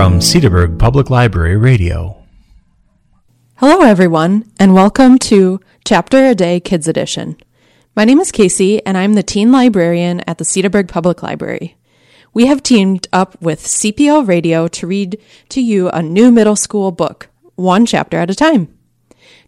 From Cedarburg Public Library Radio. Hello, everyone, and welcome to Chapter a Day Kids Edition. My name is Casey, and I'm the teen librarian at the Cedarburg Public Library. We have teamed up with CPL Radio to read to you a new middle school book, one chapter at a time.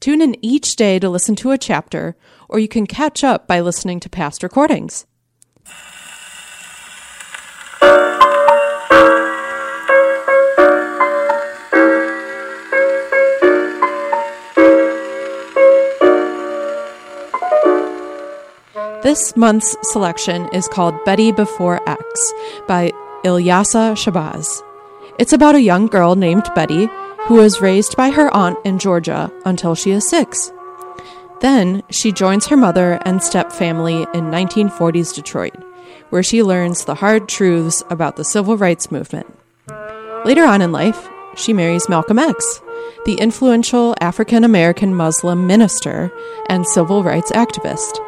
Tune in each day to listen to a chapter, or you can catch up by listening to past recordings. This month's selection is called Betty Before X by Ilyasah Shabazz. It's about a young girl named Betty who was raised by her aunt in Georgia until she is six. Then she joins her mother and step family in 1940s Detroit, where she learns the hard truths about the civil rights movement. Later on in life, she marries Malcolm X, the influential African American Muslim minister and civil rights activist.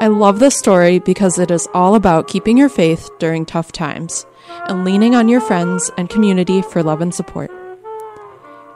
I love this story because it is all about keeping your faith during tough times and leaning on your friends and community for love and support.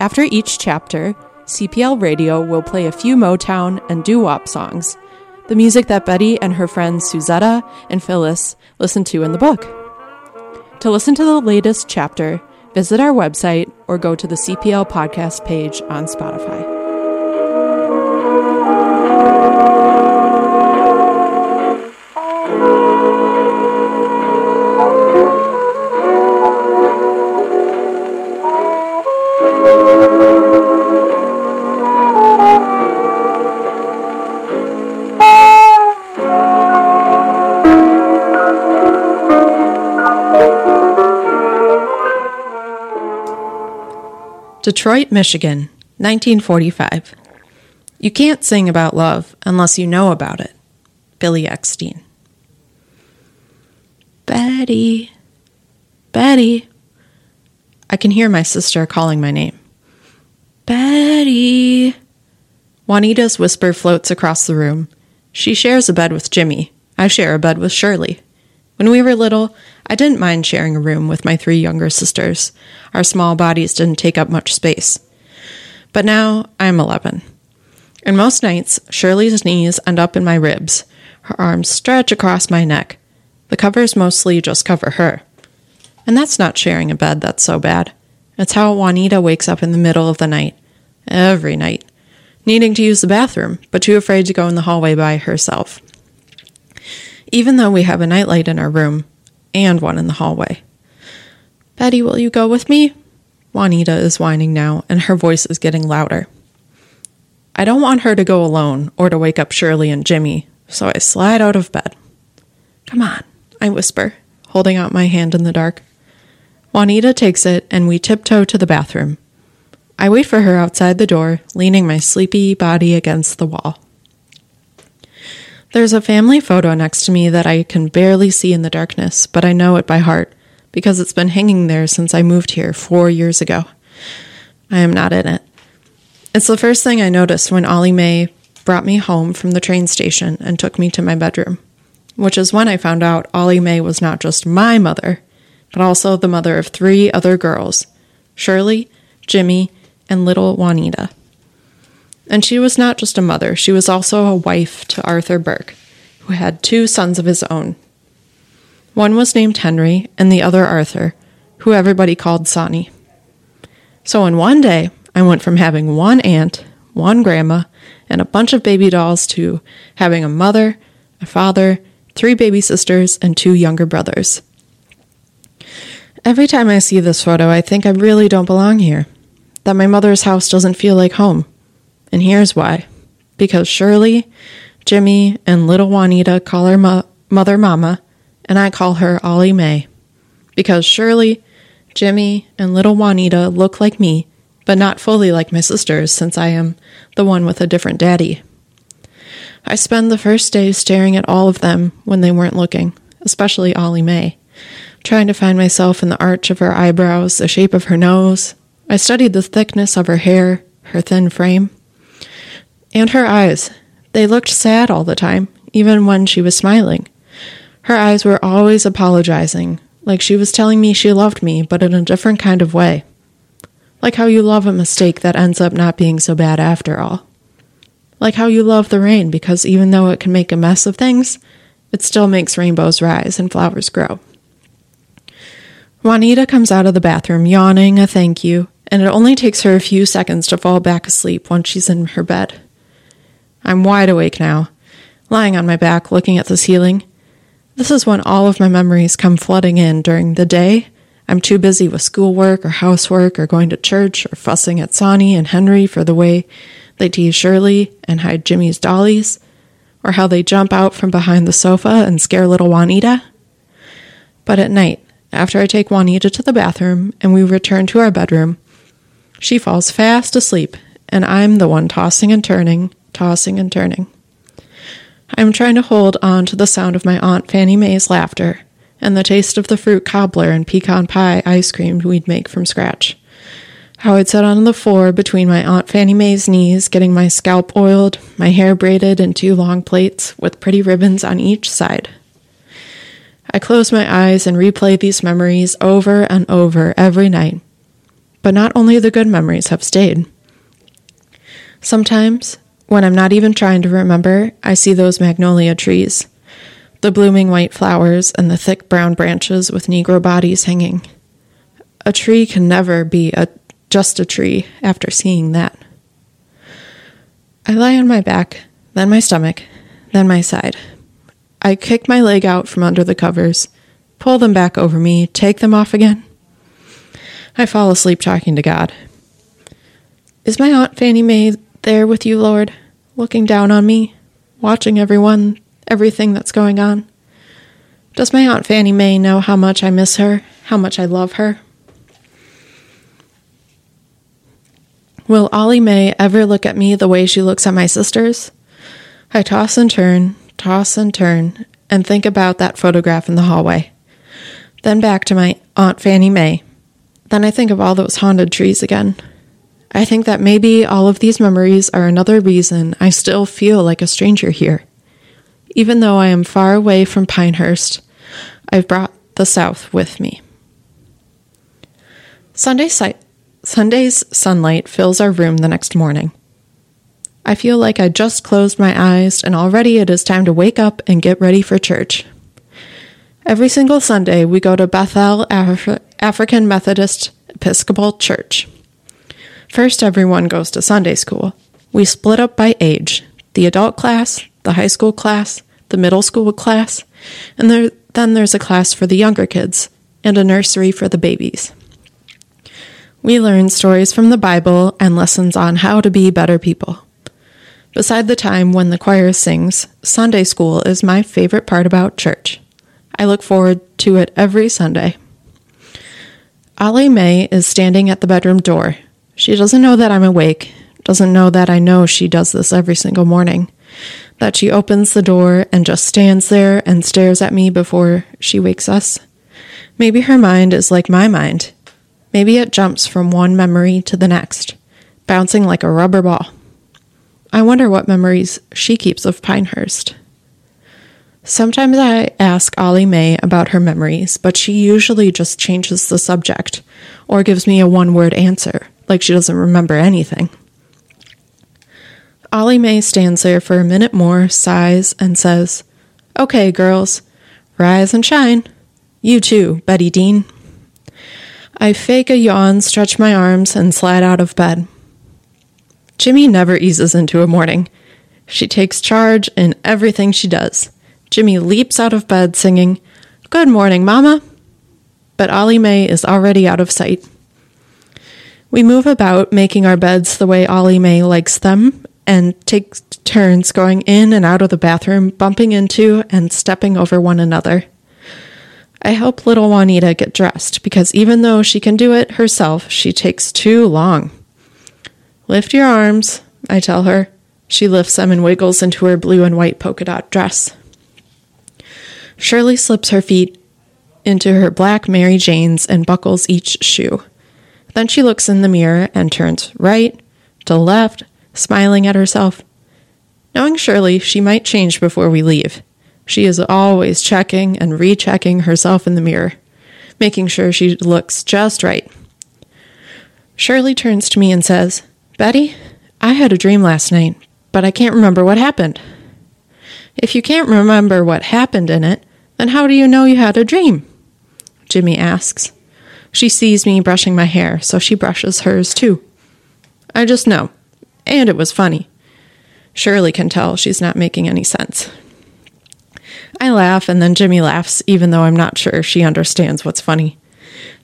After each chapter, CPL Radio will play a few Motown and doo wop songs, the music that Betty and her friends Suzetta and Phyllis listen to in the book. To listen to the latest chapter, visit our website or go to the CPL podcast page on Spotify. Detroit, Michigan, 1945. You can't sing about love unless you know about it. Billy Eckstine. Betty. Betty. I can hear my sister calling my name. Betty. Juanita's whisper floats across the room. She shares a bed with Jimmy. I share a bed with Shirley. When we were little, I didn't mind sharing a room with my three younger sisters. Our small bodies didn't take up much space. But now I'm 11. And most nights, Shirley's knees end up in my ribs. Her arms stretch across my neck. The covers mostly just cover her. And that's not sharing a bed that's so bad. It's how Juanita wakes up in the middle of the night. Every night. Needing to use the bathroom, but too afraid to go in the hallway by herself. Even though we have a nightlight in our room and one in the hallway. Betty, will you go with me? Juanita is whining now, and her voice is getting louder. I don't want her to go alone or to wake up Shirley and Jimmy, So I slide out of bed. Come on, I whisper, holding out my hand in the dark. Juanita takes it, and we tiptoe to the bathroom. I wait for her outside the door, leaning my sleepy body against the wall. There's a family photo next to me that I can barely see in the darkness, but I know it by heart because it's been hanging there since I moved here four years ago. I am not in it. It's the first thing I noticed when Ollie Mae brought me home from the train station and took me to my bedroom, which is when I found out Ollie Mae was not just my mother, but also the mother of three other girls Shirley, Jimmy, and little Juanita. And she was not just a mother, she was also a wife to Arthur Burke, who had two sons of his own. One was named Henry, and the other Arthur, who everybody called Sonny. So in one day, I went from having one aunt, one grandma, and a bunch of baby dolls to having a mother, a father, three baby sisters, and two younger brothers. Every time I see this photo, I think I really don't belong here, that my mother's house doesn't feel like home. And here's why because Shirley, Jimmy, and little Juanita call her mo- mother Mama, and I call her Ollie Mae. Because Shirley, Jimmy, and little Juanita look like me, but not fully like my sisters since I am the one with a different daddy. I spend the first day staring at all of them when they weren't looking, especially Ollie Mae, trying to find myself in the arch of her eyebrows, the shape of her nose. I studied the thickness of her hair, her thin frame. And her eyes. They looked sad all the time, even when she was smiling. Her eyes were always apologizing, like she was telling me she loved me, but in a different kind of way. Like how you love a mistake that ends up not being so bad after all. Like how you love the rain because even though it can make a mess of things, it still makes rainbows rise and flowers grow. Juanita comes out of the bathroom yawning a thank you, and it only takes her a few seconds to fall back asleep once she's in her bed. I'm wide awake now, lying on my back looking at the ceiling. This is when all of my memories come flooding in during the day. I'm too busy with schoolwork or housework or going to church or fussing at Sonny and Henry for the way they tease Shirley and hide Jimmy's dollies, or how they jump out from behind the sofa and scare little Juanita. But at night, after I take Juanita to the bathroom and we return to our bedroom, she falls fast asleep, and I'm the one tossing and turning, tossing and turning. I'm trying to hold on to the sound of my Aunt Fanny Mae's laughter and the taste of the fruit cobbler and pecan pie ice cream we'd make from scratch. How I'd sit on the floor between my Aunt Fanny Mae's knees, getting my scalp oiled, my hair braided in two long plaits with pretty ribbons on each side. I close my eyes and replay these memories over and over every night. But not only the good memories have stayed. Sometimes when I'm not even trying to remember, I see those magnolia trees, the blooming white flowers and the thick brown branches with Negro bodies hanging. A tree can never be a, just a tree after seeing that. I lie on my back, then my stomach, then my side. I kick my leg out from under the covers, pull them back over me, take them off again. I fall asleep talking to God. Is my Aunt Fanny Mae there with you, Lord, looking down on me, watching everyone, everything that's going on? Does my Aunt Fanny Mae know how much I miss her, how much I love her? Will Ollie Mae ever look at me the way she looks at my sisters? I toss and turn, toss and turn, and think about that photograph in the hallway. Then back to my Aunt Fanny Mae. Then I think of all those haunted trees again. I think that maybe all of these memories are another reason I still feel like a stranger here. Even though I am far away from Pinehurst, I've brought the South with me. Sunday si- Sunday's sunlight fills our room the next morning. I feel like I just closed my eyes and already it is time to wake up and get ready for church. Every single Sunday, we go to Bethel Af- African Methodist Episcopal Church. First, everyone goes to Sunday school. We split up by age the adult class, the high school class, the middle school class, and there, then there's a class for the younger kids and a nursery for the babies. We learn stories from the Bible and lessons on how to be better people. Beside the time when the choir sings, Sunday school is my favorite part about church. I look forward to it every Sunday. Ollie Mae is standing at the bedroom door. She doesn't know that I'm awake, doesn't know that I know she does this every single morning, that she opens the door and just stands there and stares at me before she wakes us. Maybe her mind is like my mind. Maybe it jumps from one memory to the next, bouncing like a rubber ball. I wonder what memories she keeps of Pinehurst. Sometimes I ask Ollie Mae about her memories, but she usually just changes the subject or gives me a one word answer, like she doesn't remember anything. Ollie Mae stands there for a minute more, sighs, and says, Okay, girls, rise and shine. You too, Betty Dean. I fake a yawn, stretch my arms, and slide out of bed. Jimmy never eases into a morning. She takes charge in everything she does. Jimmy leaps out of bed singing, Good morning, Mama. But Ollie Mae is already out of sight. We move about, making our beds the way Ollie Mae likes them, and take turns going in and out of the bathroom, bumping into and stepping over one another. I help little Juanita get dressed because even though she can do it herself, she takes too long. Lift your arms, I tell her. She lifts them and wiggles into her blue and white polka dot dress. Shirley slips her feet into her black Mary Janes and buckles each shoe. Then she looks in the mirror and turns right to left, smiling at herself. Knowing Shirley, she might change before we leave. She is always checking and rechecking herself in the mirror, making sure she looks just right. Shirley turns to me and says, Betty, I had a dream last night, but I can't remember what happened. If you can't remember what happened in it, then how do you know you had a dream? Jimmy asks. She sees me brushing my hair, so she brushes hers too. I just know. And it was funny. Shirley can tell she's not making any sense. I laugh, and then Jimmy laughs, even though I'm not sure she understands what's funny.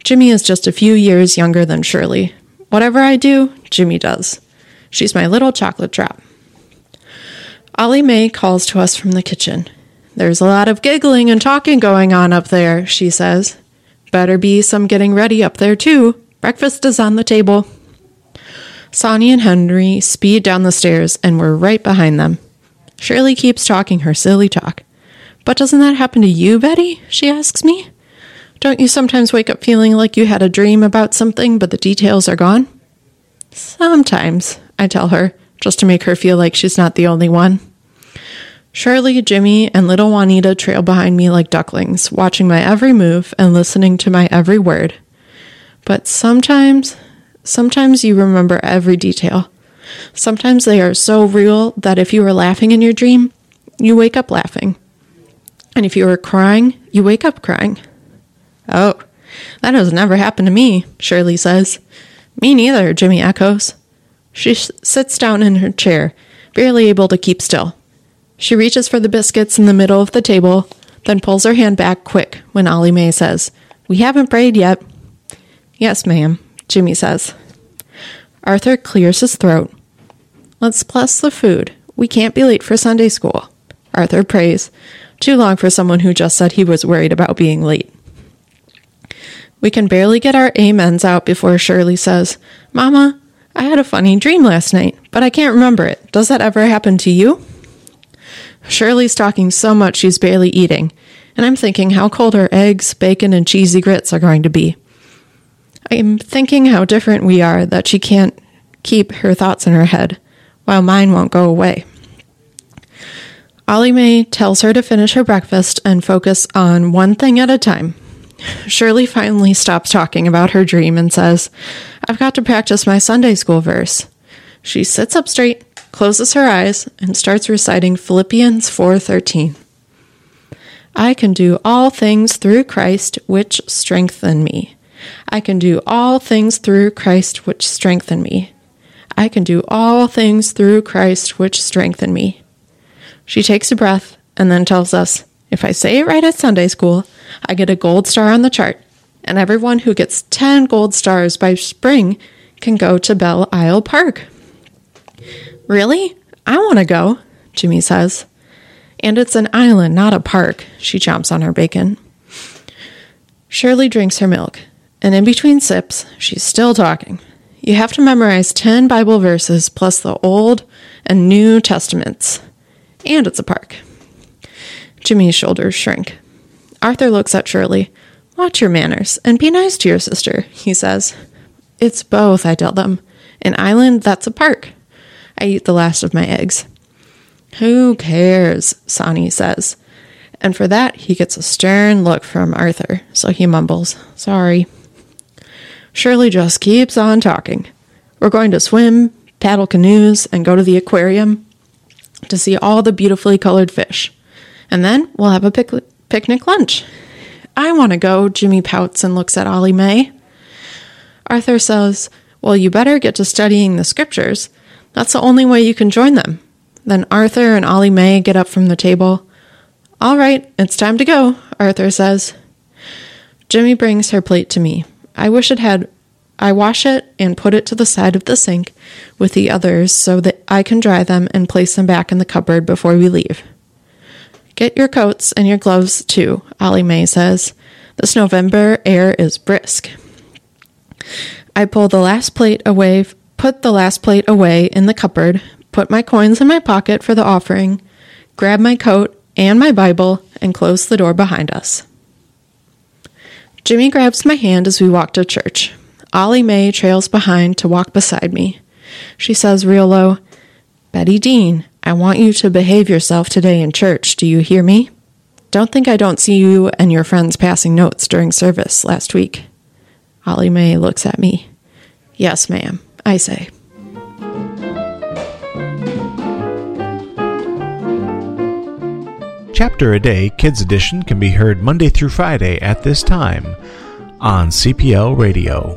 Jimmy is just a few years younger than Shirley, Whatever I do, Jimmy does. She's my little chocolate drop. Ollie Mae calls to us from the kitchen. There's a lot of giggling and talking going on up there, she says. Better be some getting ready up there, too. Breakfast is on the table. Sonny and Henry speed down the stairs, and we're right behind them. Shirley keeps talking her silly talk. But doesn't that happen to you, Betty? she asks me. Don't you sometimes wake up feeling like you had a dream about something, but the details are gone? Sometimes, I tell her, just to make her feel like she's not the only one. Shirley, Jimmy, and little Juanita trail behind me like ducklings, watching my every move and listening to my every word. But sometimes, sometimes you remember every detail. Sometimes they are so real that if you were laughing in your dream, you wake up laughing. And if you were crying, you wake up crying. Oh, that has never happened to me, Shirley says. Me neither, Jimmy echoes. She sh- sits down in her chair, barely able to keep still. She reaches for the biscuits in the middle of the table, then pulls her hand back quick when Ollie Mae says, We haven't prayed yet. Yes, ma'am, Jimmy says. Arthur clears his throat. Let's bless the food. We can't be late for Sunday school. Arthur prays. Too long for someone who just said he was worried about being late. We can barely get our amens out before Shirley says, Mama, I had a funny dream last night, but I can't remember it. Does that ever happen to you? Shirley's talking so much she's barely eating, and I'm thinking how cold her eggs, bacon, and cheesy grits are going to be. I'm thinking how different we are that she can't keep her thoughts in her head, while mine won't go away. Ollie Mae tells her to finish her breakfast and focus on one thing at a time. Shirley finally stops talking about her dream and says, I've got to practice my Sunday school verse. She sits up straight, closes her eyes, and starts reciting Philippians 4:13. I can do all things through Christ which strengthen me. I can do all things through Christ which strengthen me. I can do all things through Christ which strengthen me. She takes a breath and then tells us, if I say it right at Sunday school, I get a gold star on the chart, and everyone who gets 10 gold stars by spring can go to Belle Isle Park. Really? I want to go, Jimmy says. And it's an island, not a park. She chomps on her bacon. Shirley drinks her milk, and in between sips, she's still talking. You have to memorize 10 Bible verses plus the Old and New Testaments. And it's a park. Jimmy's shoulders shrink. Arthur looks at Shirley. Watch your manners and be nice to your sister, he says. It's both, I tell them. An island, that's a park. I eat the last of my eggs. Who cares? Sonny says. And for that, he gets a stern look from Arthur, so he mumbles, Sorry. Shirley just keeps on talking. We're going to swim, paddle canoes, and go to the aquarium to see all the beautifully colored fish. And then we'll have a pic- picnic lunch. I want to go, Jimmy pouts and looks at Ollie Mae. Arthur says, Well, you better get to studying the scriptures. That's the only way you can join them. Then Arthur and Ollie Mae get up from the table. All right, it's time to go, Arthur says. Jimmy brings her plate to me. I wish it had. I wash it and put it to the side of the sink with the others so that I can dry them and place them back in the cupboard before we leave. Get your coats and your gloves too, Ollie Mae says. This November air is brisk. I pull the last plate away, put the last plate away in the cupboard, put my coins in my pocket for the offering, grab my coat and my Bible, and close the door behind us. Jimmy grabs my hand as we walk to church. Ollie Mae trails behind to walk beside me. She says real low, Betty Dean, I want you to behave yourself today in church. Do you hear me? Don't think I don't see you and your friends passing notes during service last week. Ollie Mae looks at me. Yes, ma'am, I say. Chapter a Day Kids Edition can be heard Monday through Friday at this time on CPL Radio.